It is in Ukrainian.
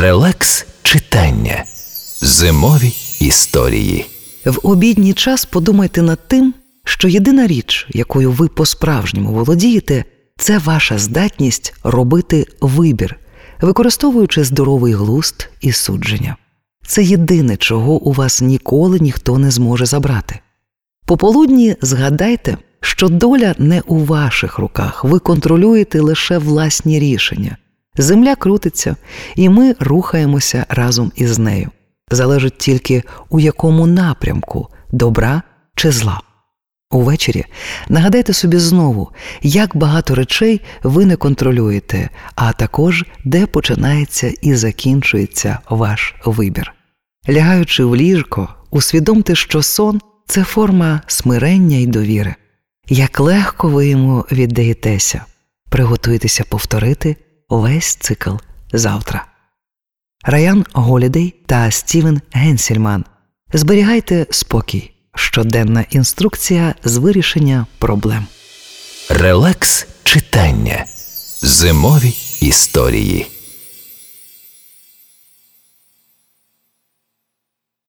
Релакс читання. Зимові історії. В обідній час подумайте над тим, що єдина річ, якою ви по-справжньому володієте, це ваша здатність робити вибір, використовуючи здоровий глузд і судження. Це єдине, чого у вас ніколи ніхто не зможе забрати. Пополудні згадайте, що доля не у ваших руках, ви контролюєте лише власні рішення. Земля крутиться, і ми рухаємося разом із нею. Залежить тільки у якому напрямку добра чи зла. Увечері нагадайте собі знову, як багато речей ви не контролюєте, а також де починається і закінчується ваш вибір. Лягаючи в ліжко, усвідомте, що сон це форма смирення й довіри. Як легко ви йому віддаєтеся, приготуйтеся повторити весь цикл завтра. Раян Голідей та Стівен Генсільман. Зберігайте спокій. Щоденна інструкція з вирішення проблем. Релакс читання. Зимові історії.